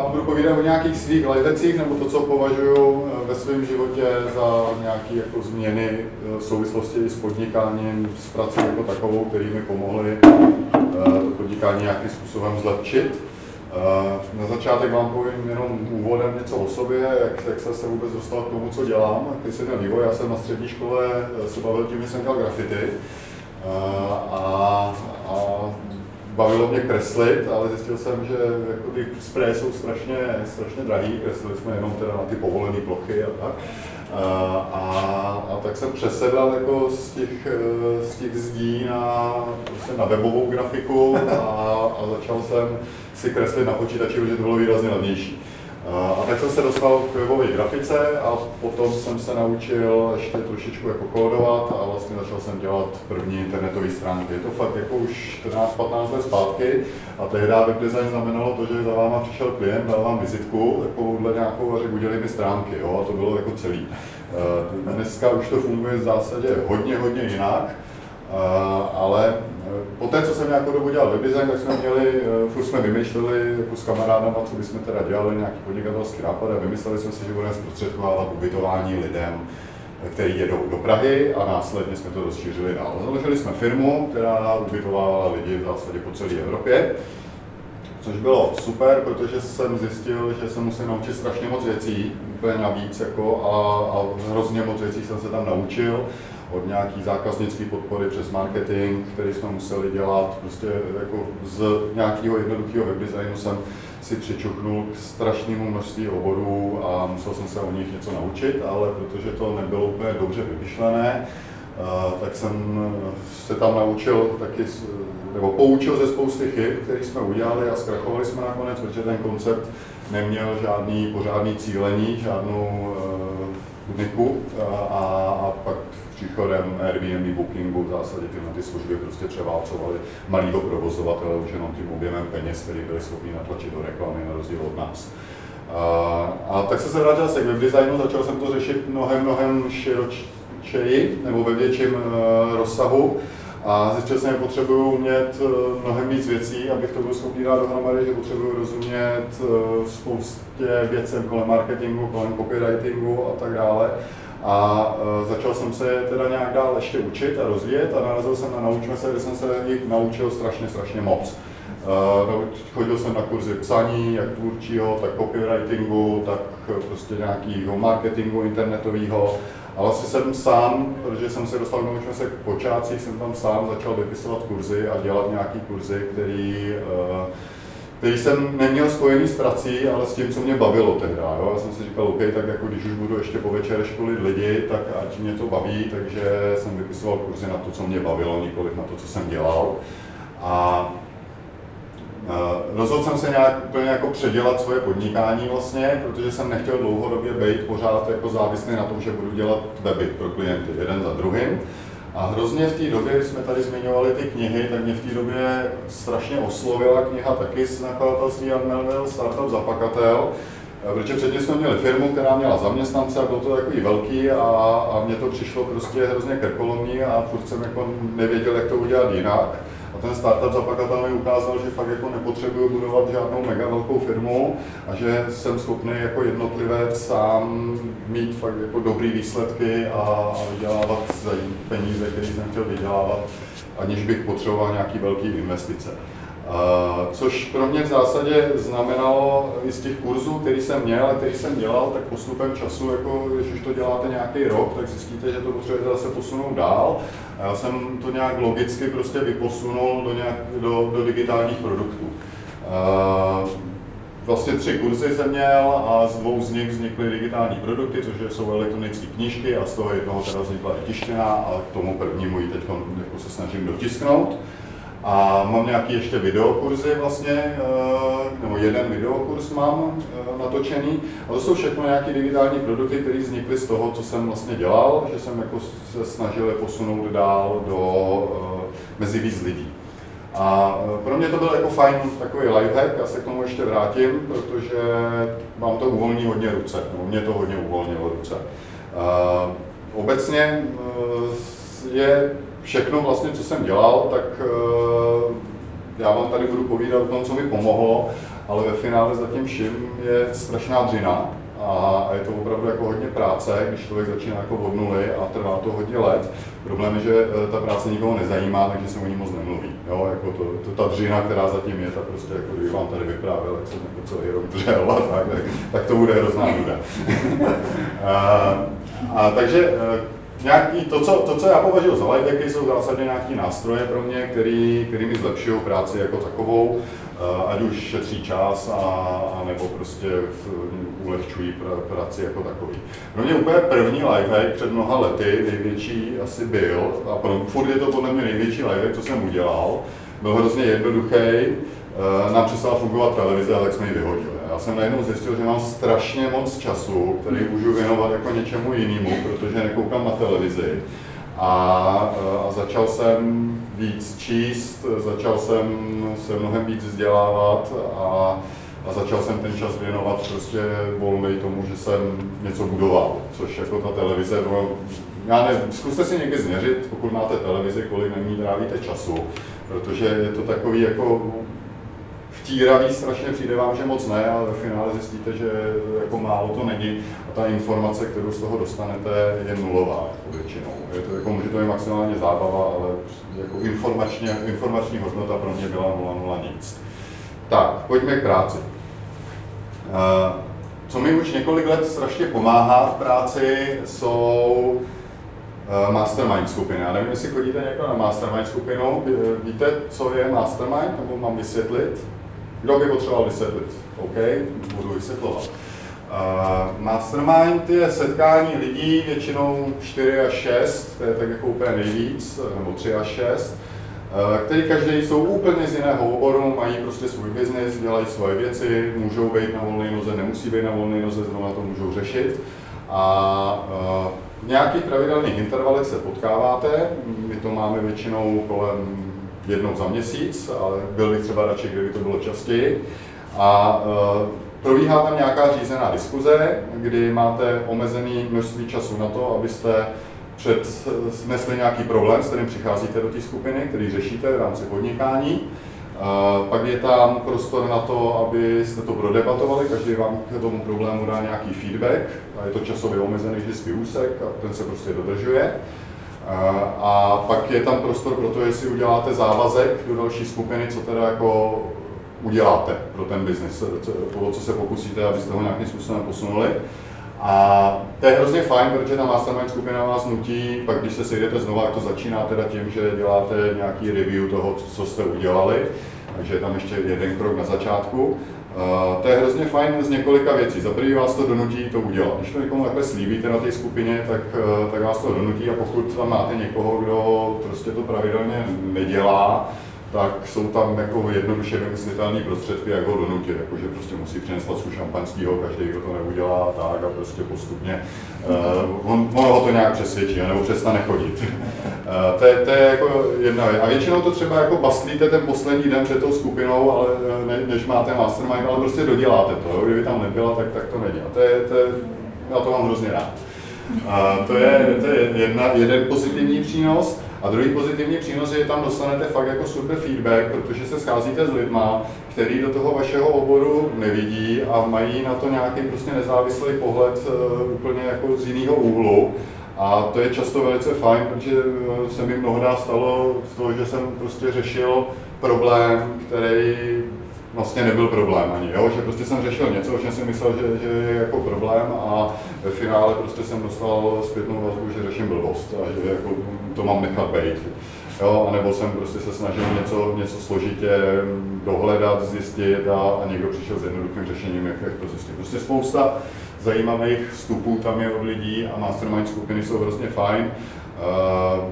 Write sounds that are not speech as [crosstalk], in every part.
vám budu povídat o nějakých svých lifehacksích, nebo to, co považuji eh, ve svém životě za nějaké jako změny eh, v souvislosti s podnikáním, s prací jako takovou, které mi pomohly to podnikání nějakým způsobem zlepšit. Na začátek vám povím jenom úvodem něco o sobě, jak, jak jsem se vůbec dostal k tomu, co dělám, jaký jsem měl vývoj. Já jsem na střední škole se bavil tím, že jsem dělal grafity. A, a bavilo mě kreslit, ale zjistil jsem, že jako ty spreje jsou strašně, strašně drahý, kreslili jsme jenom teda na ty povolené plochy a tak. A, a, a tak jsem přesedlal jako z těch, z těch zdí na, prostě na webovou grafiku a, a začal jsem si kreslit na počítači, protože to bylo výrazně levnější. A tak jsem se dostal k webové grafice a potom jsem se naučil ještě trošičku jako kódovat a vlastně začal jsem dělat první internetové stránky. Je to fakt jako už 14-15 let zpátky a tehdy web design znamenalo to, že za váma přišel klient, dal vám vizitku, takovouhle nějakou a řekl, udělej mi stránky, jo, a to bylo jako celý. Dneska už to funguje v zásadě hodně, hodně jinak, ale po té, co jsem nějakou dobu dělal web design, tak jsme měli, eh, furt jsme vymýšleli jako s kamarádama, co bychom teda dělali, nějaký podnikatelský nápad a vymysleli jsme si, že budeme zprostředkovávat ubytování lidem, kteří jedou do Prahy a následně jsme to rozšířili dál. Založili jsme firmu, která ubytovala lidi v zásadě po celé Evropě, což bylo super, protože jsem zjistil, že se musím naučit strašně moc věcí, úplně navíc, jako a, a hrozně moc věcí jsem se tam naučil od nějaký zákaznické podpory přes marketing, který jsme museli dělat, prostě jako z nějakého jednoduchého webdesignu jsem si přičuchnul k strašnému množství oborů a musel jsem se o nich něco naučit, ale protože to nebylo úplně dobře vymyšlené, tak jsem se tam naučil taky, nebo poučil ze spousty chyb, které jsme udělali a zkrachovali jsme nakonec, protože ten koncept neměl žádný pořádný cílení, žádnou uh, a, a pak příchodem Airbnb, Bookingu v zásadě tyhle ty služby prostě převálcovaly malého provozovatele už jenom tím objemem peněz, který byli schopni natlačit do reklamy na rozdíl od nás. A, a tak jsem se vrátil se k webdesignu, začal jsem to řešit mnohem, mnohem širočeji nebo ve větším uh, rozsahu a zjistil jsem, že potřebuju umět uh, mnohem víc věcí, abych to byl schopný dát dohromady, že potřebuju rozumět uh, spoustě věcem kolem marketingu, kolem copywritingu a tak dále. A uh, začal jsem se teda nějak dál ještě učit a rozvíjet a narazil jsem na Naučme se, kde jsem se jich naučil strašně, strašně moc. Uh, chodil jsem na kurzy psaní, jak tvůrčího, tak copywritingu, tak prostě nějakého marketingu internetového. A vlastně jsem sám, protože jsem se dostal naučme se k počátcích, jsem tam sám začal vypisovat kurzy a dělat nějaký kurzy, který uh, který jsem neměl spojený s prací, ale s tím, co mě bavilo tehdy. Jo? Já jsem si říkal, OK, tak jako když už budu ještě po večer školit lidi, tak ať mě to baví, takže jsem vypisoval kurzy na to, co mě bavilo, nikoliv na to, co jsem dělal. A Uh, rozhodl jsem se nějak úplně jako předělat svoje podnikání vlastně, protože jsem nechtěl dlouhodobě být pořád jako závislý na tom, že budu dělat weby pro klienty jeden za druhým. A hrozně v té době, když jsme tady zmiňovali ty knihy, tak mě v té době strašně oslovila kniha taky z nakladatelství Jan Melville, Startup Zapakatel, protože předtím jsme měli firmu, která měla zaměstnance a bylo to takový velký a, a mně to přišlo prostě hrozně krkolomný a furt jsem jako nevěděl, jak to udělat jinak ten startup zapakatel mi ukázal, že fakt jako nepotřebuju budovat žádnou mega velkou firmu a že jsem schopný jako jednotlivec sám mít fakt jako dobrý výsledky a, a vydělávat peníze, které jsem chtěl vydělávat, aniž bych potřeboval nějaký velký investice. Což pro mě v zásadě znamenalo i z těch kurzů, který jsem měl a který jsem dělal, tak postupem času, jako když to děláte nějaký rok, tak zjistíte, že to potřebujete zase posunout dál. A já jsem to nějak logicky prostě vyposunul do, nějak, do, do digitálních produktů. Vlastně tři kurzy jsem měl a z dvou z nich vznikly digitální produkty, což jsou elektronické knížky a z toho jednoho teda vznikla i tištěná, ale k tomu prvnímu ji teď jako se snažím dotisknout. A mám nějaký ještě videokurzy vlastně, eh, nebo jeden videokurs mám eh, natočený. A to jsou všechno nějaké digitální produkty, které vznikly z toho, co jsem vlastně dělal, že jsem jako se snažil je posunout dál do, eh, mezi víc lidí. A pro mě to byl jako fajn takový lifehack, já se k tomu ještě vrátím, protože mám to uvolní hodně ruce, nebo mě to hodně uvolnilo ruce. Obecně je všechno vlastně, co jsem dělal, tak eh, já vám tady budu povídat o tom, co mi pomohlo ale ve finále za tím vším je strašná dřina a je to opravdu jako hodně práce, když člověk začíná jako od nuly a trvá to hodně let. Problém je, že eh, ta práce nikoho nezajímá, takže se o ní moc nemluví. Jo? Jako to, to, ta dřina, která zatím je, tak prostě jako kdyby vám tady vyprávěl, jak jsem jako celý rok dřel a tak, tak, tak to bude hrozná nuda. [laughs] a, a takže eh, nějaký, to, co, to, co já považuji za lifehacky, jsou zásadně nějaké nástroje pro mě, který, který mi zlepšují práci jako takovou, eh, ať už šetří čas, a, a nebo prostě ulehčují pr- práci jako takový. Pro mě úplně první lifehack před mnoha lety, největší asi byl, a pro, furt je to podle mě největší lifehack, co jsem udělal, byl hrozně jednoduchý, eh, nám přestala fungovat televize, tak jsme ji vyhodili. Já jsem najednou zjistil, že mám strašně moc času, který můžu věnovat jako něčemu jinému, protože nekoukám na televizi. A, a začal jsem víc číst, začal jsem se mnohem víc vzdělávat a, a začal jsem ten čas věnovat prostě volnej tomu, že jsem něco budoval, což jako ta televize, no, já nevím, zkuste si někdy změřit, pokud máte televizi, kolik na ní trávíte času, protože je to takový jako vtíravý strašně přijde vám, že moc ne, ale ve finále zjistíte, že jako málo to není a ta informace, kterou z toho dostanete, je nulová jako většinou. Je to, jako, může to být maximálně zábava, ale jako informačně, informační hodnota pro mě byla nula, nula nic. Tak, pojďme k práci. Uh, co mi už několik let strašně pomáhá v práci, jsou uh, mastermind skupiny. Já nevím, jestli chodíte někdo na mastermind skupinu. Víte, co je mastermind, nebo mám vysvětlit? Kdo by potřeboval vysvětlit? OK, budu vysvětlovat. Uh, mastermind je setkání lidí, většinou 4 až 6, to je tak jako úplně nejvíc, nebo 3 až 6, uh, který každý jsou úplně z jiného oboru, mají prostě svůj biznis, dělají svoje věci, můžou být na volné noze, nemusí být na volné noze, zrovna to můžou řešit. A uh, v nějakých pravidelných intervalech se potkáváte, my to máme většinou kolem jednou za měsíc, ale byl bych třeba radši, kdyby to bylo častěji. A uh, probíhá tam nějaká řízená diskuze, kdy máte omezený množství času na to, abyste přednesli nějaký problém, s kterým přicházíte do té skupiny, který řešíte v rámci podnikání. Uh, pak je tam prostor na to, abyste to prodebatovali, každý vám k tomu problému dá nějaký feedback, a je to časově omezený vždycky úsek a ten se prostě dodržuje. A pak je tam prostor pro to, jestli uděláte závazek do další skupiny, co teda jako uděláte pro ten biznis, to, co se pokusíte, abyste ho nějakým způsobem posunuli. A to je hrozně fajn, protože ta mastermind skupina vás nutí, pak když se sejdete znovu, jak to začíná teda tím, že děláte nějaký review toho, co jste udělali, takže je tam ještě jeden krok na začátku. Uh, to je hrozně fajn z několika věcí. Za prvý vás to donutí to udělat. Když to někomu takhle slíbíte na té skupině, tak, uh, tak vás to donutí a pokud tam máte někoho, kdo prostě to pravidelně nedělá, tak jsou tam jako jednoduše vymyslitelné prostředky, jak ho donutit, jakože prostě musí přinést flasku šampaňského, každý, kdo to neudělá, tak a prostě postupně uh, on, on ho to nějak přesvědčí, nebo přestane chodit. uh, [laughs] to, je, to je jako jedna věc. A většinou to třeba jako bastlíte ten poslední den před tou skupinou, ale ne, než máte mastermind, ale prostě doděláte to, jo? kdyby tam nebyla, tak, tak to nedělá. To je, to je, já to mám hrozně rád. Uh, to je, to je jedna, jeden pozitivní přínos. A druhý pozitivní přínos je, že tam dostanete fakt jako super feedback, protože se scházíte s lidma, který do toho vašeho oboru nevidí a mají na to nějaký prostě nezávislý pohled uh, úplně jako z jiného úhlu. A to je často velice fajn, protože eh, se mi mnohdy stalo z toho, že jsem prostě řešil problém, který vlastně nebyl problém ani, jo? že prostě jsem řešil něco, o čem jsem myslel, že, že je jako problém a ve finále prostě jsem dostal zpětnou vazbu, že řeším blbost a že jako to mám nechat být. Jo, a nebo jsem prostě se snažil něco, něco složitě dohledat, zjistit a, a někdo přišel s jednoduchým řešením, jak, jak to zjistit. Prostě spousta zajímavých vstupů tam je od lidí a mastermind skupiny jsou hrozně fajn. Uh,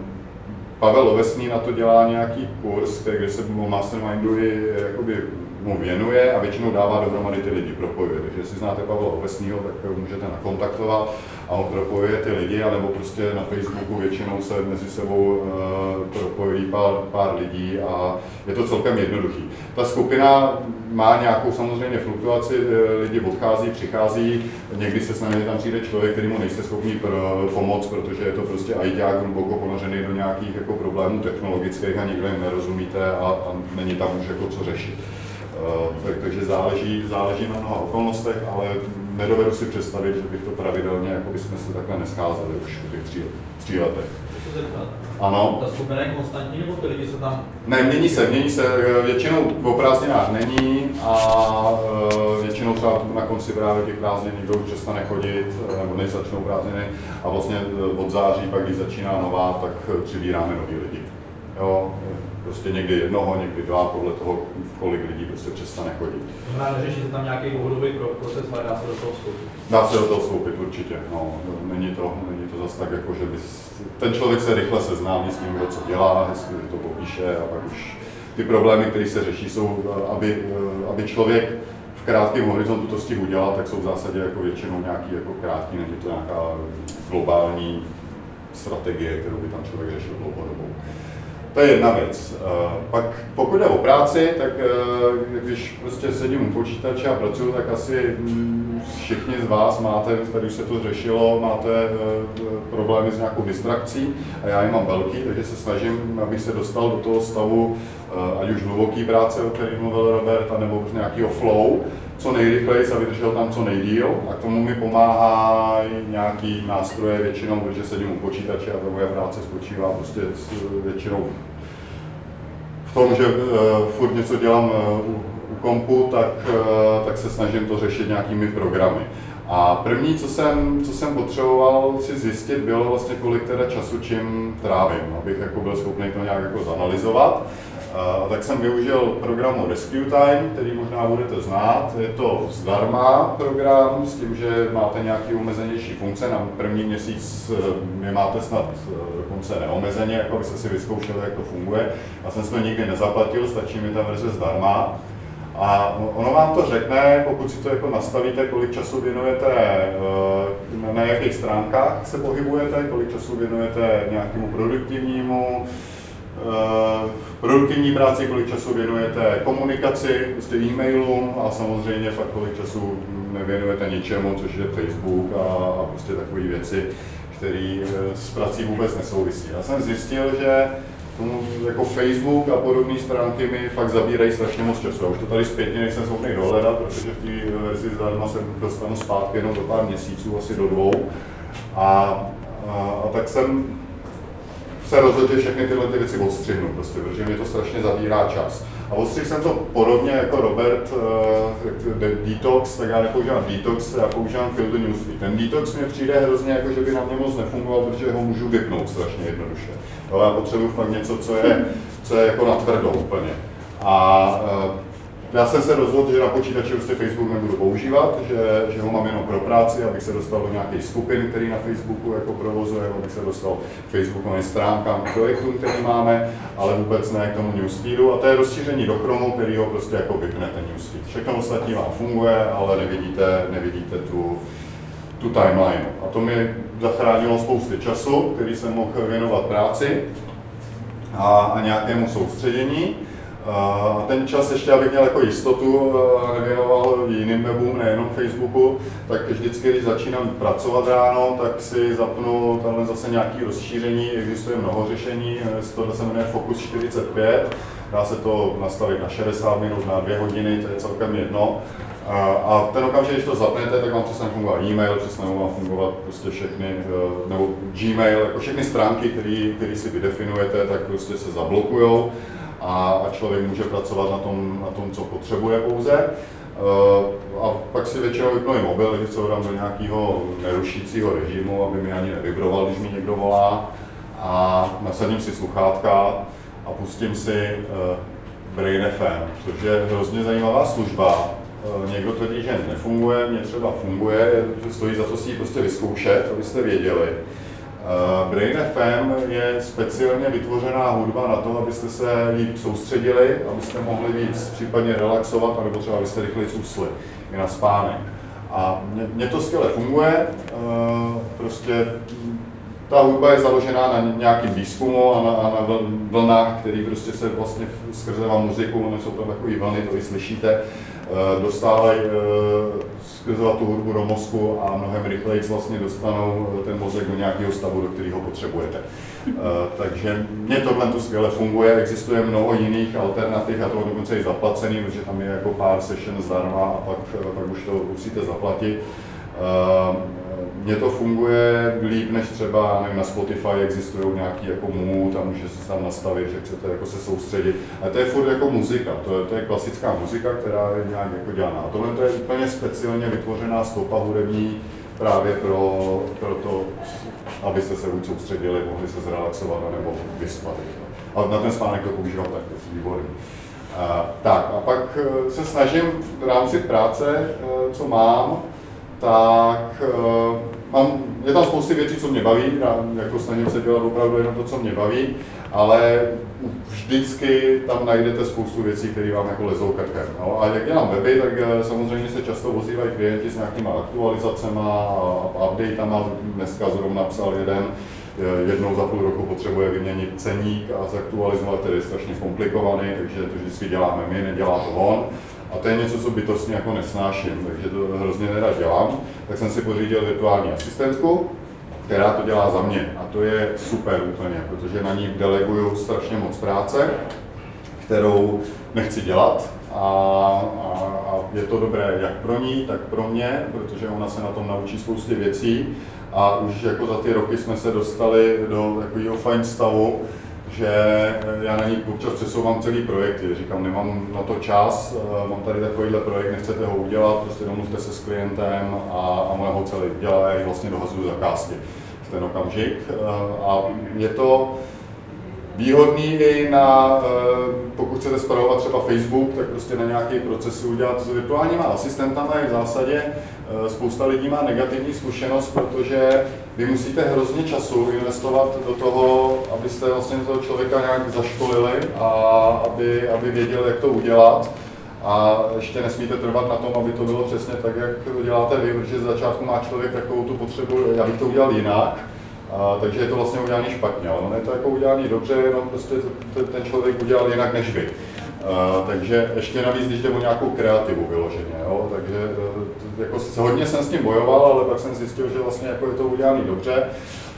Pavel Lovesný na to dělá nějaký kurz, kde se o mastermindu i jakoby mu věnuje a většinou dává dohromady ty lidi, propojuje. Takže jestli znáte Pavla Ovesního, tak ho můžete nakontaktovat a on propojuje ty lidi, anebo prostě na Facebooku většinou se mezi sebou uh, propojí pár, pár lidí a je to celkem jednoduchý. Ta skupina má nějakou samozřejmě fluktuaci, eh, lidi odchází, přichází, někdy se s námi tam přijde člověk, který mu nejste schopni pro, pomoct, protože je to prostě ajťák hluboko ponořený do nějakých jako problémů technologických a nikdo jim nerozumíte a, a není tam už jako co řešit. Tak, takže záleží, záleží na mnoha okolnostech, ale nedovedu si představit, že bych to pravidelně, jako bychom se takhle nescházeli už v těch tří, tří letech. Ano. Ta skupina je konstantní, nebo ty lidi se tam... Ne, mění se, mění se. Většinou o prázdninách není a e, většinou třeba na konci právě těch prázdnin někdo už přestane chodit, nebo než začnou prázdniny a vlastně od září, pak když začíná nová, tak přibíráme nový lidi. Jo, prostě někdy jednoho, někdy dva, podle toho, kolik lidí prostě přestane chodit. Znamená, neřešíte tam nějaký dlouhodobý proces, ale dá se do toho vstoupit? Dá se do toho vstoupit, určitě. No, není to, není to zase tak, jako, že bys, ten člověk se rychle seznámí s tím, kdo co dělá, hezky to popíše a pak už ty problémy, které se řeší, jsou, aby, aby člověk v krátkém horizontu to stihl udělat, tak jsou v zásadě jako většinou nějaký jako krátký, není to nějaká globální strategie, kterou by tam člověk řešil dlouhodobou. To je jedna věc. Eh, pak pokud jde o práci, tak eh, když prostě sedím u počítače a pracuji, tak asi mm, všichni z vás máte, tady už se to řešilo, máte eh, problémy s nějakou distrakcí a já je mám velký, takže se snažím, abych se dostal do toho stavu, ať už hluboký práce, o který mluvil Robert, nebo nějakého flow, co nejrychleji a vydržel tam co nejdíl a k tomu mi pomáhá nějaký nástroje většinou, protože sedím u počítače a ta moje práce spočívá prostě většinou v tom, že uh, furt něco dělám uh, u, u kompu, tak, uh, tak se snažím to řešit nějakými programy. A první, co jsem, co jsem potřeboval si zjistit, bylo vlastně, kolik teda času čím trávím, abych jako byl schopný to nějak jako zanalizovat. A tak jsem využil programu Rescue Time, který možná budete znát. Je to zdarma program s tím, že máte nějaký omezenější funkce. Na první měsíc je máte snad dokonce neomezeně, jako byste si vyzkoušeli, jak to funguje. Já jsem si to nikdy nezaplatil, stačí mi ta verze zdarma. A ono vám to řekne, pokud si to jako nastavíte, kolik času věnujete, eh, na jakých stránkách se pohybujete, kolik času věnujete nějakému produktivnímu, eh, produktivní práci, kolik času věnujete komunikaci, prostě e-mailům a samozřejmě fakt kolik času nevěnujete ničemu, což je Facebook a, a prostě takové věci, které eh, s prací vůbec nesouvisí. Já jsem zjistil, že tomu jako Facebook a podobné stránky mi fakt zabírají strašně moc času. Já už to tady zpětně nejsem schopný dohledat, protože v té verzi zdarma se dostanu zpátky jenom do pár měsíců, asi do dvou. A, a, a tak jsem se rozhodl, že všechny tyhle ty věci odstřihnu, prostě, protože mě to strašně zabírá čas. A odstřihl jsem to podobně jako Robert, uh, detox, tak já nepoužívám detox, já používám filter newsfeed. Ten detox mi přijde hrozně jako, že by na mě moc nefungoval, protože ho můžu vypnout strašně jednoduše. Ale já potřebuji fakt něco, co je, co je jako na tvrdo úplně. A uh, já jsem se rozhodl, že na počítači prostě Facebook nebudu používat, že, že ho mám jenom pro práci, abych se dostal do nějakých skupin, který na Facebooku jako provozuje, abych se dostal k Facebookovým stránkám, k projektům, který máme, ale vůbec ne k tomu newsfeedu. A to je rozšíření do Chromu, který ho prostě jako vypne ten newsfeed. Všechno ostatní vám funguje, ale nevidíte, nevidíte tu, tu timeline. A to mi zachránilo spousty času, který jsem mohl věnovat práci a, a nějakému soustředění. A ten čas ještě, abych měl jako jistotu a nevěnoval jiným webům, nejenom Facebooku, tak vždycky, když začínám pracovat ráno, tak si zapnu tamhle zase nějaké rozšíření, existuje mnoho řešení, tohle se jmenuje Focus 45, dá se to nastavit na 60 minut, na 2 hodiny, to je celkem jedno. A ten okamžik, když to zapnete, tak vám přesně fungovat e-mail, přesně vám fungovat prostě všechny, e, nebo Gmail, jako všechny stránky, které si vydefinujete, tak prostě se zablokujou a, a člověk může pracovat na tom, na tom, co potřebuje pouze. Uh, a pak si většinou vypnu mobil, že se ho dám do nějakého nerušícího režimu, aby mi ani nevibroval, když mi někdo volá. A nasadím si sluchátka a pustím si uh, Brain FM, což je hrozně zajímavá služba. Uh, někdo tvrdí, že nefunguje, mě třeba funguje, stojí za to si ji prostě vyzkoušet, abyste věděli. Uh, Brain FM je speciálně vytvořená hudba na to, abyste se líp soustředili, abyste mohli víc případně relaxovat, nebo třeba abyste rychleji usli i na spánek. A mně to skvěle funguje, uh, prostě ta hudba je založená na nějakým výzkumu a na, a na vlnách, který prostě se vlastně skrze vám muziku, ono jsou tam takové vlny, to i slyšíte, dostávají skrze tu hudbu do mozku a mnohem rychleji vlastně dostanou ten mozek do nějakého stavu, do kterého potřebujete. Takže mě tohle tu skvěle funguje, existuje mnoho jiných alternativ, a to dokonce i zaplacený, protože tam je jako pár session zdarma a pak, pak už to musíte zaplatit. Mně to funguje líp než třeba nevím, na Spotify existují nějaký jako mood a může se tam nastavit, že chcete jako se soustředit. A to je furt jako muzika, to je, to je klasická muzika, která je nějak jako dělaná. A tohle to je úplně speciálně vytvořená stopa hudební právě pro, pro to, abyste se buď soustředili, mohli se zrelaxovat nebo vyspat. A na ten spánek to používám tak, výborný. A, tak a pak eh, se snažím v rámci práce, eh, co mám, tak uh, mám, je tam spousty věcí, co mě baví, já jako snažím se dělat opravdu jenom to, co mě baví, ale vždycky tam najdete spoustu věcí, které vám jako lezou krkem. No, a jak dělám weby, tak eh, samozřejmě se často ozývají klienti s nějakýma aktualizacemi a updatama. Dneska zrovna psal jeden, eh, jednou za půl roku potřebuje vyměnit ceník a zaktualizovat, který je strašně komplikovaný, takže to vždycky děláme my, nedělá to on. A to je něco, co bytostně jako nesnáším, takže to hrozně nerad dělám. Tak jsem si pořídil virtuální asistentku, která to dělá za mě. A to je super úplně, protože na ní deleguju strašně moc práce, kterou nechci dělat. A, a, a je to dobré jak pro ní, tak pro mě, protože ona se na tom naučí spousty věcí. A už jako za ty roky jsme se dostali do takového fajn stavu, že já na ní občas přesouvám celý projekt, říkám, nemám na to čas, eh, mám tady takovýhle projekt, nechcete ho udělat, prostě domluvte se s klientem a, a moje ho celý udělá, já vlastně dohazuju zakázky v ten okamžik. Eh, a je to, výhodný i na, eh, pokud chcete zpravovat třeba Facebook, tak prostě na nějaký proces udělat s virtuálníma asistentama je v zásadě eh, spousta lidí má negativní zkušenost, protože vy musíte hrozně času investovat do toho, abyste vlastně toho člověka nějak zaškolili a aby, aby věděl, jak to udělat. A ještě nesmíte trvat na tom, aby to bylo přesně tak, jak to děláte vy, protože z začátku má člověk takovou tu potřebu, já bych to udělal jinak, a, takže je to vlastně udělané špatně, ono je to jako udělané dobře, jenom prostě ten člověk udělal jinak než vy. A, takže ještě navíc, když jde o nějakou kreativu vyloženě, jo, takže e, jako hodně jsem s tím bojoval, ale pak jsem zjistil, že vlastně jako je to udělané dobře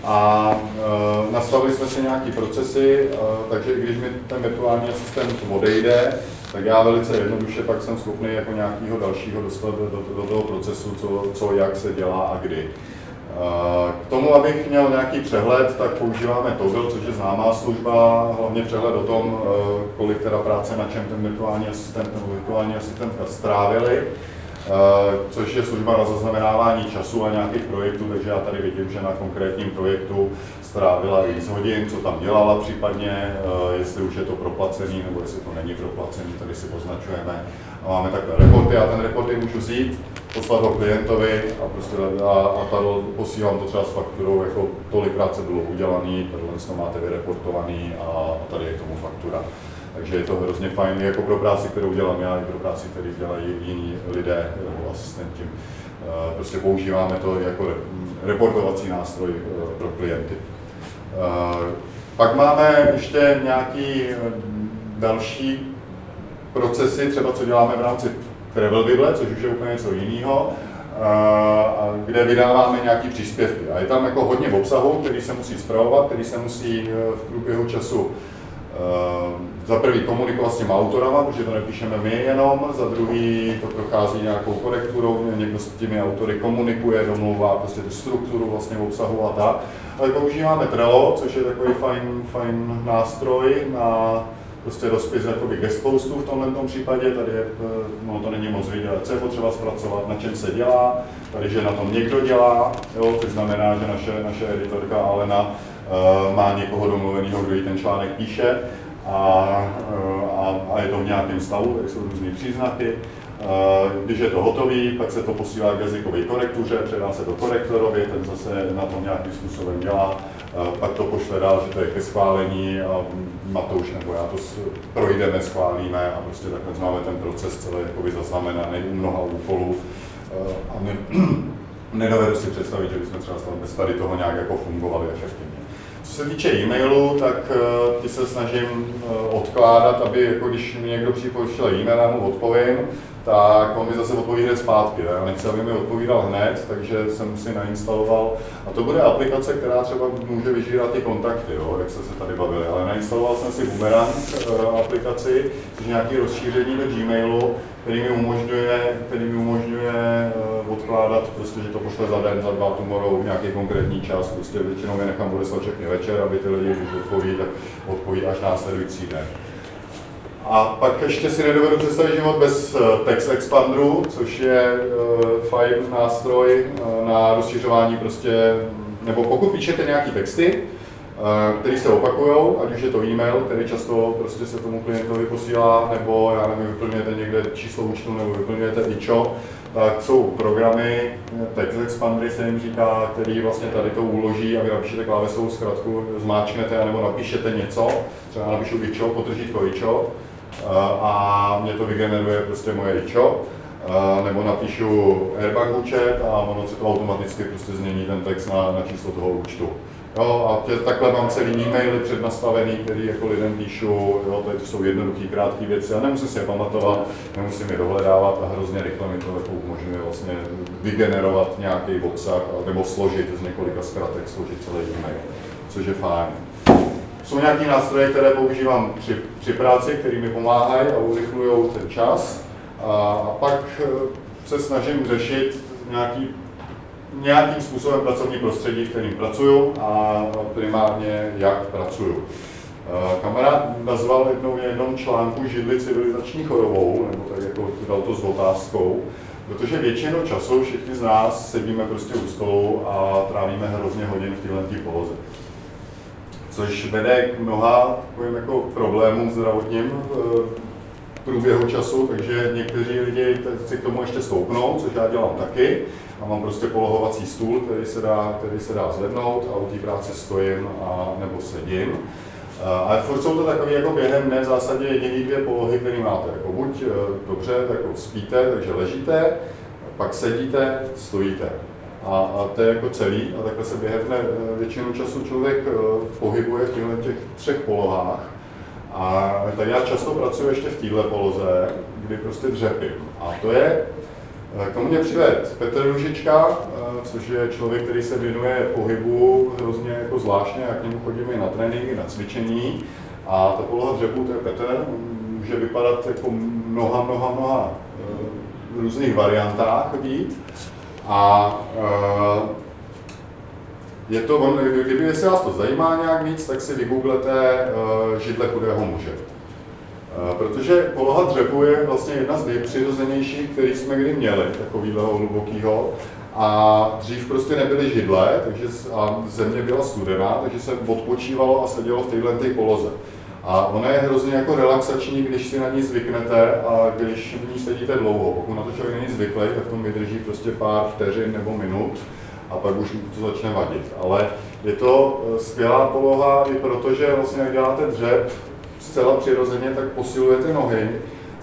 a e, nastavili jsme si nějaké procesy, e, takže i když mi ten virtuální asistent odejde, tak já velice jednoduše pak jsem schopný jako nějakého dalšího dostat do, do, do toho procesu, co, co, jak se dělá a kdy. K tomu, abych měl nějaký přehled, tak používáme Toggle, což je známá služba, hlavně přehled o tom, eh, kolik teda práce na čem ten virtuální asistent nebo virtuální asistentka strávili, což je služba na zaznamenávání času a nějakých projektů, takže já tady vidím, že na konkrétním projektu strávila x hodin, co tam dělala případně, eh, jestli už je to proplacený nebo jestli to není proplacený, tady si označujeme. A máme takové reporty a ten report můžu vzít, poslat ho klientovi a, prostě, a, a tady posílám to třeba s fakturou, jako tolik práce bylo udělaný, tohle to máte vyreportovaný a, tady je tomu faktura. Takže je to hrozně fajn jako pro práci, kterou dělám já, i pro práci, kterou dělají jiní lidé nebo asistenti. Eh, prostě používáme to jako reportovací nástroj eh, pro klienty. Eh, pak máme ještě nějaký další procesy, třeba co děláme v rámci Travel Bible, což už je úplně něco jiného, kde vydáváme nějaké příspěvky. A je tam jako hodně obsahu, který se musí zpravovat, který se musí v průběhu času za prvý komunikovat s těma autorama, protože to nepíšeme my jenom, za druhý to prochází nějakou korekturou, někdo s těmi autory komunikuje, domlouvá prostě tu strukturu vlastně obsahu a tak. Ale používáme Trello, což je takový fajn, fajn nástroj na prostě rozpis jakoby guest postu v tomhle tom případě, tady je, eh, no to není moc vidět, co je potřeba zpracovat, na čem se dělá, tady, že na tom někdo dělá, jo, což znamená, že naše, naše editorka Alena uh, má někoho domluveného, kdo jí ten článek píše a, uh, a, a je to v nějakém stavu, jsou různé příznaky. Když je to hotový, pak se to posílá k jazykové korektuře, předá se do korektorovi, ten zase na tom nějakým způsobem dělá, pak to pošle dál, že to je ke schválení a Matouš nebo já to projdeme, schválíme a prostě takhle máme ten proces celý jakoby zaznamenaný u mnoha úkolů a ne, [clears throat] nedovedu si představit, že bychom třeba bez tady toho nějak jako fungovali efektivně. Co se týče e-mailu, tak uh, ty se snažím uh, odkládat, aby jako když mi někdo přijde pošle e-mail, já mu odpovím, tak on mi zase odpoví hned zpátky. Já nechci, aby mi odpovídal hned, takže jsem si nainstaloval. A to bude aplikace, která třeba může vyžírat ty kontakty, jo, jak se se tady bavili. Ale nainstaloval jsem si Boomerang eh, aplikaci, což je nějaké rozšíření do Gmailu, který mi umožňuje, který mi umožňuje uh, odkládat, prostě, že to pošle za den, za dva tomorrow, nějaký konkrétní čas, prostě většinou je nechám odeslat všechny večer, aby ty lidi, když odpoví, tak odpoví až následující den. A pak ještě si nedovedu představit život bez uh, Text Expanderu, což je uh, fajn nástroj uh, na rozšiřování prostě, nebo pokud píšete nějaký texty, který se opakují, ať už je to e-mail, který často prostě se tomu klientovi posílá, nebo já nevím, vyplňujete někde číslo účtu, nebo vyplňujete ičo, tak jsou programy, Text Expandery se jim říká, který vlastně tady to uloží a vy napíšete klávesovou zkratku, zmáčknete, nebo napíšete něco, třeba napíšu ičo, potržítko ičo, a mě to vygeneruje prostě moje ičo, nebo napíšu Airbag účet a ono se to automaticky prostě změní ten text na, na číslo toho účtu. Jo, a tě, takhle mám celý e-maily přednastavený, který jako lidem píšu, jo, to jsou jednoduché, krátké věci a nemusím si je pamatovat, nemusím je dohledávat a hrozně rychle mi to jako umožňuje vlastně vygenerovat nějaký obsah nebo složit z několika zkratek, složit celý e-mail, což je fajn. Jsou nějaké nástroje, které používám při, při práci, které mi pomáhají a urychlují ten čas. A, a pak eh, se snažím řešit nějaký nějakým způsobem pracovní prostředí, v kterým pracuju a primárně jak pracuju. Eh, kamarád nazval jednou v jednom článku židli civilizační chorobou, nebo tak jako dal to s otázkou, protože většinou času všichni z nás sedíme prostě u stolu a trávíme hrozně hodin v této poloze. Což vede k mnoha takovým jako problémům zdravotním v průběhu času, takže někteří lidi si k tomu ještě stoupnou, což já dělám taky, a mám prostě polohovací stůl, který se dá, který se dá zvednout a u té práce stojím a, nebo sedím. Ale furt jsou to takové jako během dne v zásadě jediné dvě polohy, které máte. Jako buď e, dobře, jako spíte, takže ležíte, pak sedíte, stojíte. A, a to je jako celý a takhle se během dne e, většinu času člověk e, pohybuje v těch třech polohách. A tak já často pracuji ještě v téhle poloze, kdy prostě dřepím. A to je k tomu mě přived Petr Ružička, eh, což je člověk, který se věnuje pohybu hrozně jako zvláštně, jak k němu chodíme na tréninky, na cvičení. A ta poloha dřepu, to je Petr, může vypadat jako mnoha, mnoha, mnoha eh, různých variantách být. A eh, je to, kdyby jestli vás to zajímá nějak víc, tak si vygooglete židle chudého muže. Protože poloha dřepu je vlastně jedna z nejpřirozenějších, který jsme kdy měli, takového hlubokého. A dřív prostě nebyly židle, takže a země byla studená, takže se odpočívalo a sedělo v téhle poloze. A ona je hrozně jako relaxační, když si na ní zvyknete a když v ní sedíte dlouho. Pokud na to člověk není zvyklý, tak to vydrží prostě pár vteřin nebo minut a pak už to začne vadit. Ale je to eh, skvělá poloha i proto, že vlastně jak děláte dřep, zcela přirozeně, tak posilujete nohy.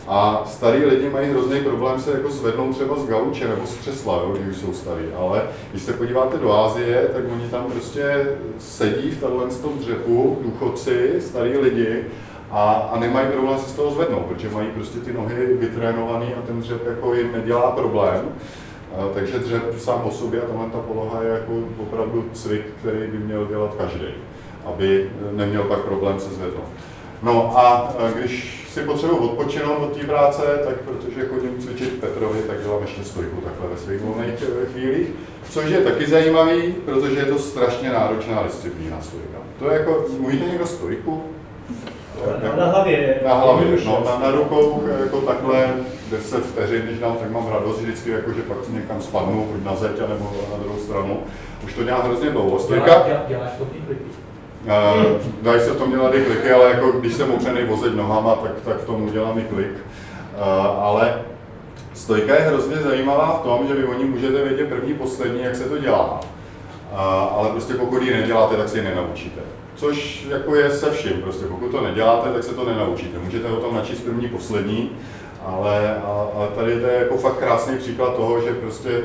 A starý lidi mají hrozný problém se jako zvednout třeba z gauče nebo z křesla, jo, když jsou starý. Ale když se podíváte do Ázie, tak oni tam prostě sedí v tomhle tom dřepu, důchodci, starý lidi, a, a nemají problém se z toho zvednout, protože mají prostě ty nohy vytrénované a ten dřep jako jim nedělá problém. Takže dřep sám o sobě a tahle ta poloha je jako opravdu cvik, který by měl dělat každý, aby neměl pak problém se zvednout. No a když si potřebuji odpočinout od té práce, tak protože chodím cvičit Petrovi, tak dělám ještě stojku takhle ve svých volných eh, chvílích, což je taky zajímavý, protože je to strašně náročná disciplína stojka. To je jako, umíte někdo stojku? Na, na hlavě. Na hlavě, no, na, na rukou jako takhle 10 vteřin, když dám, tak mám radost vždycky, jako, že pak někam spadnu, buď na zeď, nebo na druhou stranu. Už to dělá hrozně dlouho. Stojka, děláš to Uh, dají se v tom dělat i kliky, ale jako když jsem upřený vozit nohama, tak, tak v tom udělám i klik. Ale stojka je hrozně zajímavá v tom, že vy o ní můžete vědět první, poslední, jak se to dělá. Ale prostě pokud ji neděláte, tak si ji nenaučíte. Což jako je se vším, prostě pokud to neděláte, tak se to nenaučíte. Můžete o tom načíst první, poslední, ale, ale tady to je jako fakt krásný příklad toho, že prostě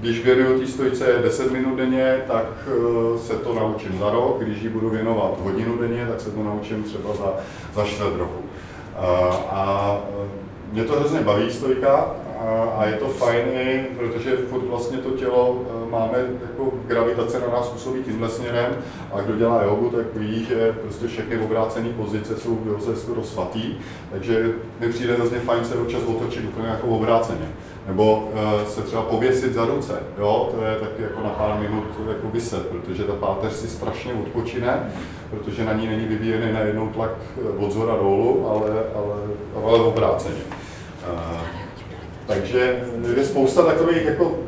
když věnuju té stojce 10 minut denně, tak eh, se to naučím za rok. Když ji budu věnovat hodinu denně, tak se to naučím třeba za, za čtvrt roku. A, a mě to hrozně baví stojka a je to fajn protože furt vlastně to tělo e, máme jako gravitace na nás působí tímhle směrem a kdo dělá jogu, tak ví, že prostě všechny obrácené pozice jsou skoro svatý, takže mi přijde hrozně fajn se občas otočit úplně jako obráceně. Nebo uh, se třeba pověsit za ruce, jo, to je taky jako na pár minut jako vyset, protože ta páteř si strašně odpočine, protože na ní není vyvíjený najednou tlak od zhora dolů, ale, ale, ale obráceně. Uh, takže je spousta takových jako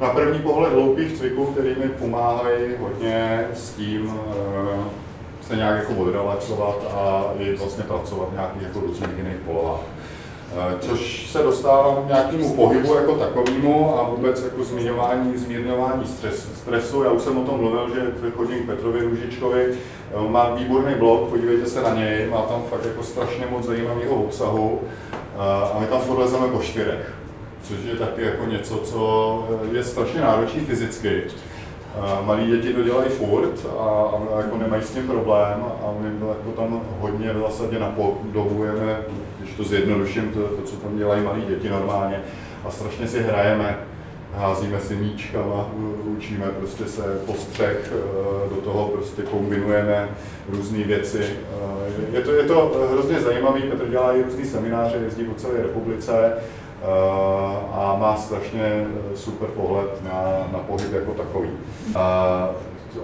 na první pohled hloupých cviků, které mi pomáhají hodně s tím uh, se nějak jako odrelaxovat a i vlastně pracovat v nějakých jako různých jiných polohách. Uh, což se dostávám k nějakému pohybu jako takovému a vůbec jako zmiňování, zmírňování stres, stresu. Já už jsem o tom mluvil, že chodím k Petrovi Růžičkovi, má výborný blog, podívejte se na něj, má tam fakt jako strašně moc zajímavého obsahu a my tam furt po čtyřech, což je taky jako něco, co je strašně náročný fyzicky. Malí děti to dělají furt a, a jako nemají s tím problém a my jako tam hodně v zásadě napodobujeme, když to zjednoduším, to, to, co tam dělají malí děti normálně a strašně si hrajeme, házíme si míčkama, učíme prostě se postřeh, e, do toho prostě kombinujeme různé věci. E, je to, je to hrozně zajímavý, Petr dělá i různý semináře, jezdí po celé republice e, a má strašně super pohled na, na pohyb jako takový.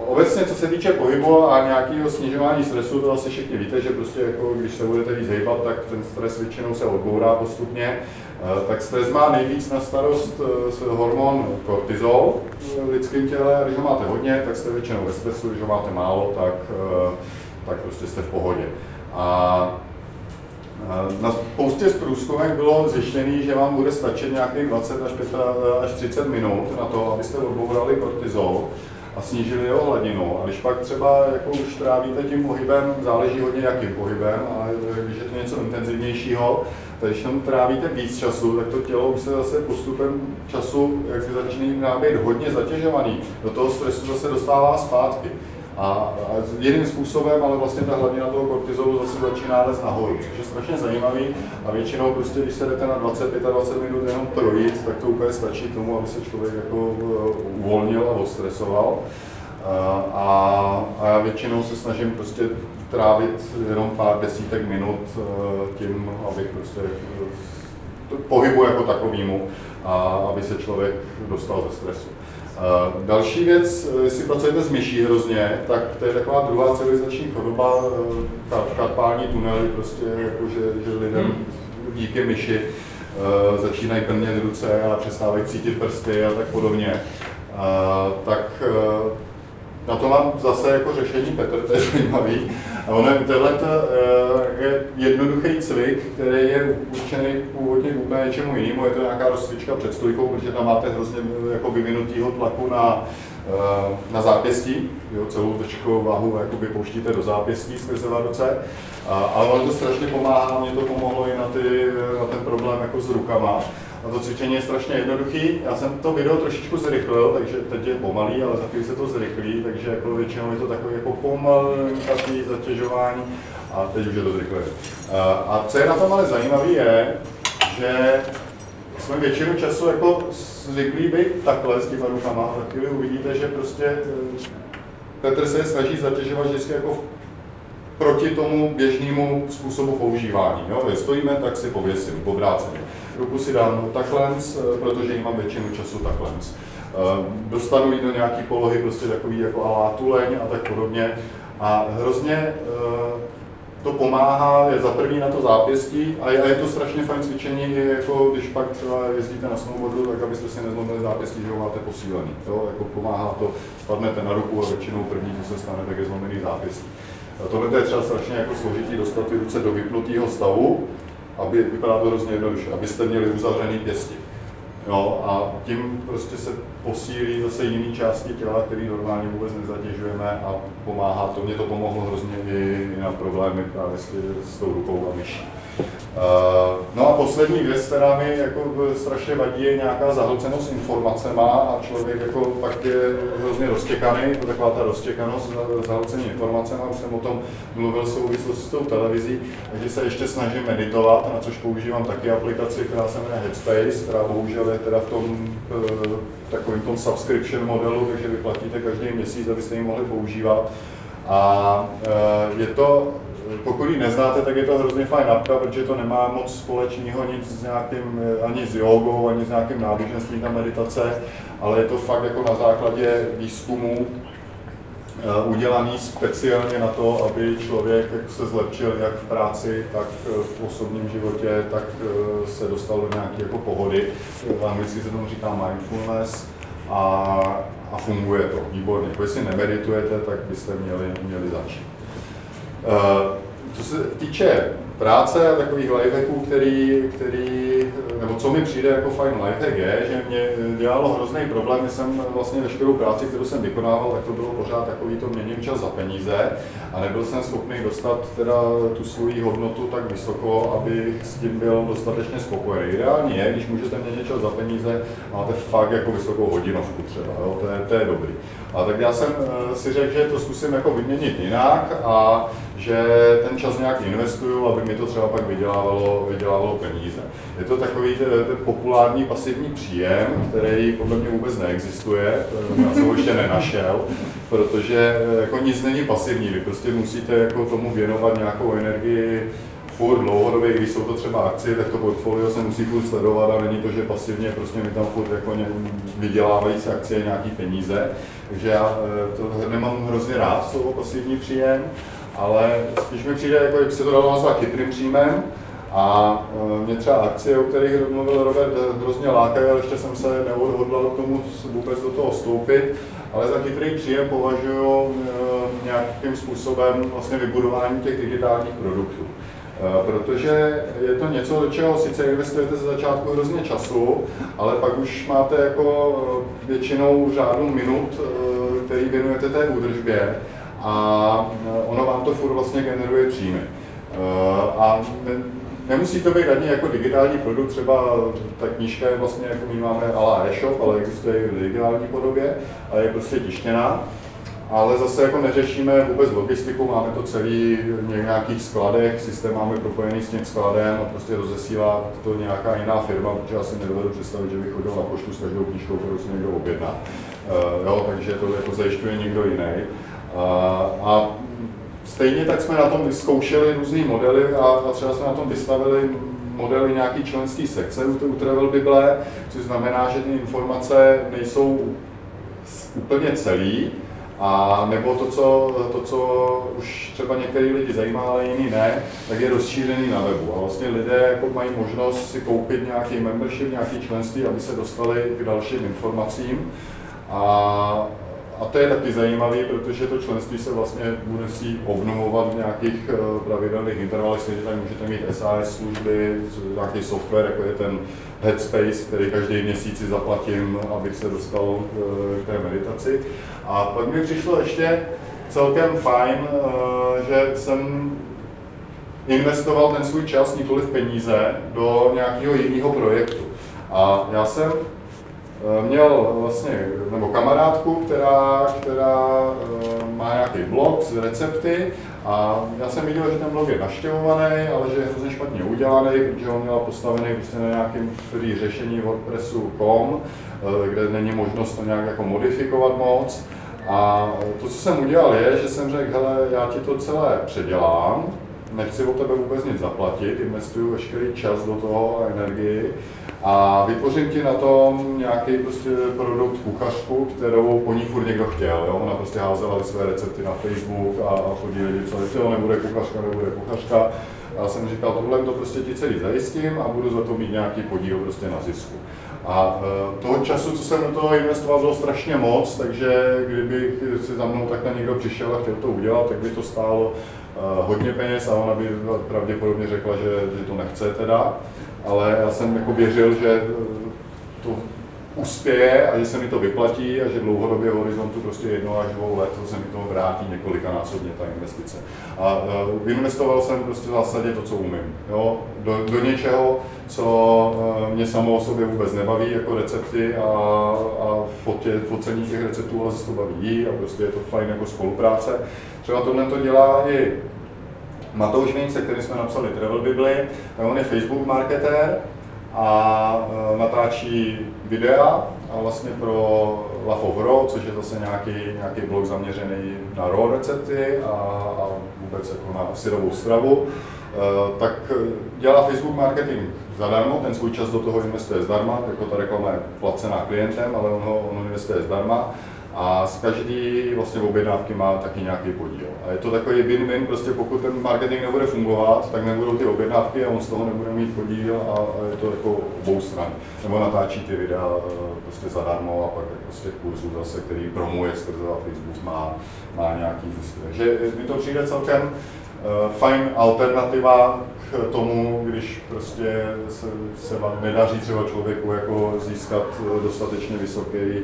Obecně, co se týče pohybu a nějakého snižování stresu, to asi všichni víte, že prostě jako, když se budete víc hejbat, tak ten stres většinou se odbourá postupně. Tak stres má nejvíc na starost hormon kortizol v lidském těle. Když ho máte hodně, tak jste většinou ve stresu, když ho máte málo, tak, tak prostě jste v pohodě. A na spoustě z průzkumek bylo zjištěné, že vám bude stačit nějakých 20 až, 5, až 30 minut na to, abyste odbourali kortizol a snížili jeho hladinu. A když pak třeba jako už trávíte tím pohybem, záleží hodně jakým pohybem, ale když je to něco intenzivnějšího, tak když tam trávíte víc času, tak to tělo už se zase postupem času, jak začíná být hodně zatěžovaný, do toho stresu zase dostává zpátky. A, a jiným způsobem, ale vlastně ta hladina toho kortizolu zase začíná les nahoru, což je strašně zajímavý a většinou prostě, když se jdete na 20-25 minut jenom projít, tak to úplně stačí tomu, aby se člověk jako uh, uvolnil a odstresoval. A, a já většinou se snažím prostě trávit jenom pár desítek minut uh, tím, abych prostě pohybu jako takovýmu a aby se člověk dostal ze stresu. Další věc, eh, jestli pracujete s myší hrozně, tak to je taková druhá civilizační choroba, eh, karpální tunely, prostě jako, že, že lidem hmm. díky myši eh, začínají plnět ruce a přestávají cítit prsty a tak podobně. Tak na to mám zase jako řešení Petr, to je zajímavý. A ono, tohle eh, je jednoduchý cvik, který je určený původně úplně něčemu jinému. Je to nějaká rozcvička před stojkou, protože tam máte hrozně eh, jako vyvinutýho tlaku na, eh, na zápěstí. Jo, celou veškerou váhu jakoby pouštíte do zápěstí skrze ruce. Ale ono to strašně pomáhá, mě to pomohlo i na, ty, na ten problém jako s rukama. A to cvičení je strašně jednoduchý. Já jsem to video trošičku zrychlil, takže teď je pomalý, ale za chvíli se to zrychlí, takže jako většinou je to takové jako pomalý zatěžování a teď už je to zrychlé. A co je na tom ale zajímavé je, že jsme většinu času jako zvyklí být takhle s těma rukama a za chvíli uvidíte, že prostě eh, Petr se snaží zatěžovat vždycky jako proti tomu běžnému způsobu používání. Jo? Stojíme, tak si pověsím, obráceně ruku si dám takhle, eh, protože jí mám většinu času takhle. Eh, dostanu ji do nějaké polohy, prostě takový jako alá tuleň a tak podobně. A hrozně eh, to pomáhá, je za první na to zápěstí a je, je to strašně fajn cvičení, jako když pak třeba jezdíte na snowboardu, tak abyste si nezlomili zápěstí, že ho máte posílený. Jo? Jako pomáhá to, spadnete na ruku a většinou první, co se stane, tak je zlomený zápěstí. Tohle je třeba strašně jako složitý dostat ty ruce do vypnutého stavu, aby vypadá to hrozně jednoduše, abyste měli uzavřený pěsti. Jo, a tím prostě se posílí zase jiné části těla, které normálně vůbec nezatěžujeme a pomáhá to. Mě to pomohlo hrozně i na problémy právě s, s tou rukou a myší. No a poslední věc, která mi jako strašně vadí, je nějaká zahlcenost informacema a člověk jako pak je hrozně roztěkaný, taková ta roztěkanost, zahlcení informacema, už jsem o tom mluvil v souvislosti s tou televizí, takže se ještě snažím meditovat, na což používám taky aplikaci, která se jmenuje Headspace, která bohužel je teda v tom takovým tom subscription modelu, takže vy platíte každý měsíc, abyste ji mohli používat. A je to pokud ji neznáte, tak je to hrozně fajn apka, protože to nemá moc společného nic s nějakým, ani s jogou, ani s nějakým náboženstvím na meditace, ale je to fakt jako na základě výzkumu eh, udělaný speciálně na to, aby člověk se zlepšil jak v práci, tak v osobním životě, tak eh, se dostal do nějaké jako pohody. V anglicky se tomu říká mindfulness a, a funguje to výborně. Pokud si nemeditujete, tak byste měli, měli začít. Eh, co se týče práce takových lifehacků, který, který, nebo co mi přijde jako fajn lifehack je, že mě dělalo hrozný problém, že jsem vlastně veškerou práci, kterou jsem vykonával, tak to bylo pořád takový to měním čas za peníze a nebyl jsem schopný dostat teda tu svoji hodnotu tak vysoko, abych s tím byl dostatečně spokojený. Ideální je, když můžete měnit čas za peníze, máte fakt jako vysokou hodinovku třeba, jo? To, je, to je dobrý. A tak já jsem eh, si řekl, že to zkusím jako vyměnit jinak a že ten čas nějak investuju, aby mi to třeba pak vydělávalo, vydělávalo peníze. Je to takový ten, ten populární pasivní příjem, který podle mě vůbec neexistuje, já jsem ho ještě nenašel, protože jako nic není pasivní, vy prostě musíte jako tomu věnovat nějakou energii, furt dlouhodobě, když jsou to třeba akcie, tak to portfolio se musí furt sledovat a není to, že pasivně prostě mi tam furt jako vydělávají se akcie nějaký peníze. Takže já eh, to nemám hrozně rád slovo pasivní příjem, ale spíš mi přijde, jako jak se to dalo nazvat chytrým příjmem, a eh, mě třeba akcie, o kterých mluvil Robert, eh, hrozně lákají, ale ještě jsem se neodhodlal k tomu vůbec do toho vstoupit. Ale za chytrý příjem považuji nějakým způsobem vlastně vybudování těch digitálních produktů. Eh, protože je to něco, do čeho sice investujete ze začátku hrozně času, ale pak už máte jako eh, většinou řádu minut, eh, který věnujete té údržbě a ono vám to furt vlastně generuje příjmy. A Nemusí to být ani jako digitální produkt, třeba ta knížka je vlastně, jako my máme ala e-shop, ale existuje i v digitální podobě, ale je prostě tištěná ale zase jako neřešíme vůbec logistiku, máme to celý v nějakých skladech, systém máme propojený s tím skladem a prostě rozesílá to nějaká jiná firma, protože já si nedovedu představit, že bych chodil na poštu s každou knížkou, kterou si někdo objedná. Uh, jo, takže to jako zajišťuje někdo jiný. Uh, a stejně tak jsme na tom vyzkoušeli různé modely a, a třeba jsme na tom vystavili modely nějaký členský sekce u, u Travel Bible, což znamená, že ty informace nejsou úplně celý, a nebo to co, to, co už třeba některý lidi zajímá, ale jiný ne, tak je rozšířený na webu. A vlastně lidé jako mají možnost si koupit nějaký membership, nějaký členství, aby se dostali k dalším informacím. A a to je taky zajímavé, protože to členství se vlastně si obnovovat v nějakých eh, pravidelných intervalech, stejně tak můžete mít SAS služby, nějaký software, jako je ten Headspace, který každý měsíc si zaplatím, abych se dostal eh, k té meditaci. A pak mi přišlo ještě celkem fajn, eh, že jsem investoval ten svůj čas, nikoli v peníze, do nějakého jiného projektu. A já jsem měl vlastně, nebo kamarádku, která, která eh, má nějaký blog s recepty a já jsem viděl, že ten blog je naštěvovaný, ale že je hrozně špatně udělaný, protože on měla postavený prostě na nějakém řešení WordPressu.com, eh, kde není možnost to nějak jako modifikovat moc. A to, co jsem udělal, je, že jsem řekl, hele, já ti to celé předělám, nechci o tebe vůbec nic zaplatit, investuju veškerý čas do toho a energii a vytvořím ti na tom nějaký prostě produkt kuchařku, kterou po ní furt někdo chtěl. Jo? Ona prostě házela své recepty na Facebook a, a chodí lidi, co to nebude kuchařka, nebude kuchařka. Já jsem říkal, tohle to prostě ti celý zajistím a budu za to mít nějaký podíl prostě na zisku. A e, toho času, co jsem do toho investoval, bylo strašně moc, takže kdyby si za mnou takhle někdo přišel a chtěl to udělat, tak by to stálo hodně peněz a ona by pravděpodobně řekla, že, že to nechce teda ale já jsem jako věřil, že to uspěje a že se mi to vyplatí a že dlouhodobě v horizontu prostě jedno až dvou let se mi to vrátí několikanásobně ta investice. A uh, investoval jsem prostě v zásadě to, co umím. Jo? Do, do něčeho, co uh, mě samo o sobě vůbec nebaví, jako recepty a, a fotě, focení těch receptů, ale se to baví a prostě je to fajn jako spolupráce. Třeba tohle to dělá i Matouš Vince, který jsme napsali Travel Bibli, on je Facebook marketér, a e, natáčí videa a vlastně pro Love of Raw, což je zase nějaký, nějaký blog zaměřený na raw recepty a, a vůbec jako na syrovou stravu, e, tak dělá Facebook marketing zadarmo, ten svůj čas do toho investuje zdarma, jako ta reklama je placená klientem, ale on ho on investuje zdarma a z každý vlastně objednávky má taky nějaký podíl. A je to takový win-win, prostě pokud ten marketing nebude fungovat, tak nebudou ty objednávky a on z toho nebude mít podíl a je to jako obou stran. Nebo natáčí ty videa eh, prostě zadarmo a pak z těch kurzů zase, který promuje skrze Facebook, má, má nějaký zisk. Takže mi to přijde celkem uh, fajn alternativa tomu, když prostě se, se nedaří třeba člověku jako získat dostatečně vysoký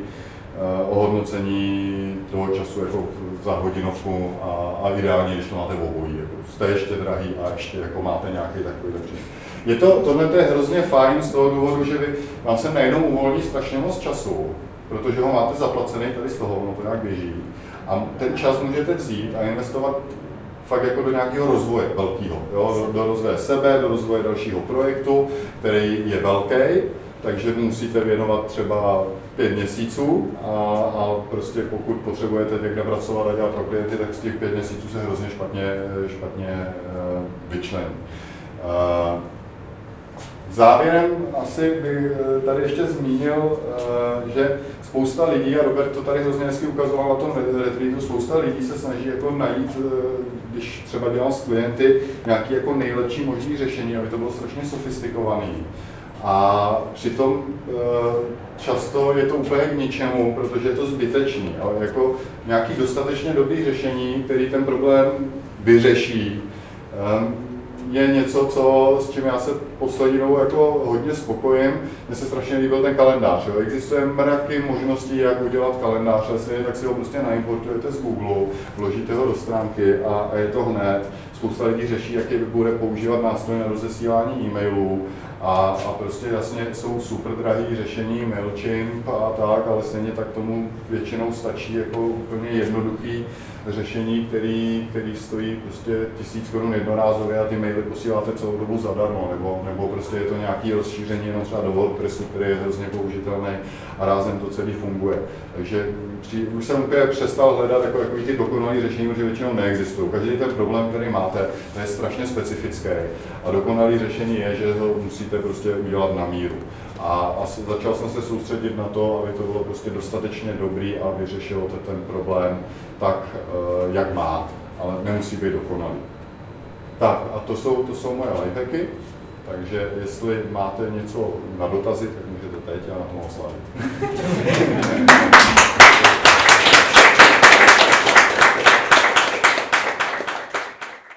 Eh, ohodnocení toho času jako za hodinovku a, a ideálně, když to máte v obojí. Jako jste ještě drahý a ještě jako máte nějaký takový lepší. Je to, tohle je hrozně fajn z toho důvodu, že vy, vám se najednou uvolní strašně moc času, protože ho máte zaplacený tady z toho, ono to nějak běží. A ten čas můžete vzít a investovat fakt jako do nějakého rozvoje velkého? Do, do rozvoje sebe, do rozvoje dalšího projektu, který je velký, takže musíte věnovat třeba pět měsíců a, a prostě pokud potřebujete někde pracovat a dělat pro klienty, tak z těch pět měsíců se hrozně špatně, špatně uh, vyčlení. Závěrem asi bych eh, tady ještě zmínil, že spousta lidí, a Robert to tady hrozně hezky ukazoval na tom retreatu, spousta lidí se snaží jako najít, když třeba dělám s klienty, nějaký jako nejlepší možný řešení, aby to bylo strašně sofistikovaný. A přitom eh, často je to úplně k ničemu, protože je to zbytečný. Ale jako nějaký dostatečně dobrý řešení, který ten problém vyřeší, ehm, je něco, co, s čím já se poslední dobou jako hodně spokojím. Mně se strašně líbil ten kalendář. Jo. Existuje mraky možností, jak udělat kalendář, ale stejně tak si ho prostě naimportujete z Google, vložíte ho do stránky a, a je to hned. Spousta lidí řeší, jaký bude používat nástroj na rozesílání e-mailů a, a prostě jasně jsou super drahý řešení MailChimp a tak, ale stejně tak tomu většinou stačí jako úplně jednoduchý řešení, který, který stojí prostě tisíc korun jednorázově a ty maily posíláte celou dobu zadarmo, nebo, nebo prostě je to nějaký rozšíření jenom třeba do WordPressu, který je hrozně použitelný a rázem to celý funguje. Takže při, už jsem úplně přestal hledat jako, jako ty dokonalé řešení, protože většinou neexistují. Každý ten problém, který máte, to je strašně specifický a dokonalé řešení je, že ho musíte prostě udělat na míru. A, začal jsem se soustředit na to, aby to bylo prostě dostatečně dobrý a vyřešilo to ten problém tak, eh, jak má, ale nemusí být dokonalý. Tak a to jsou, to jsou moje lifehacky, takže jestli máte něco na dotazy, tak můžete teď na tom oslavit. [laughs]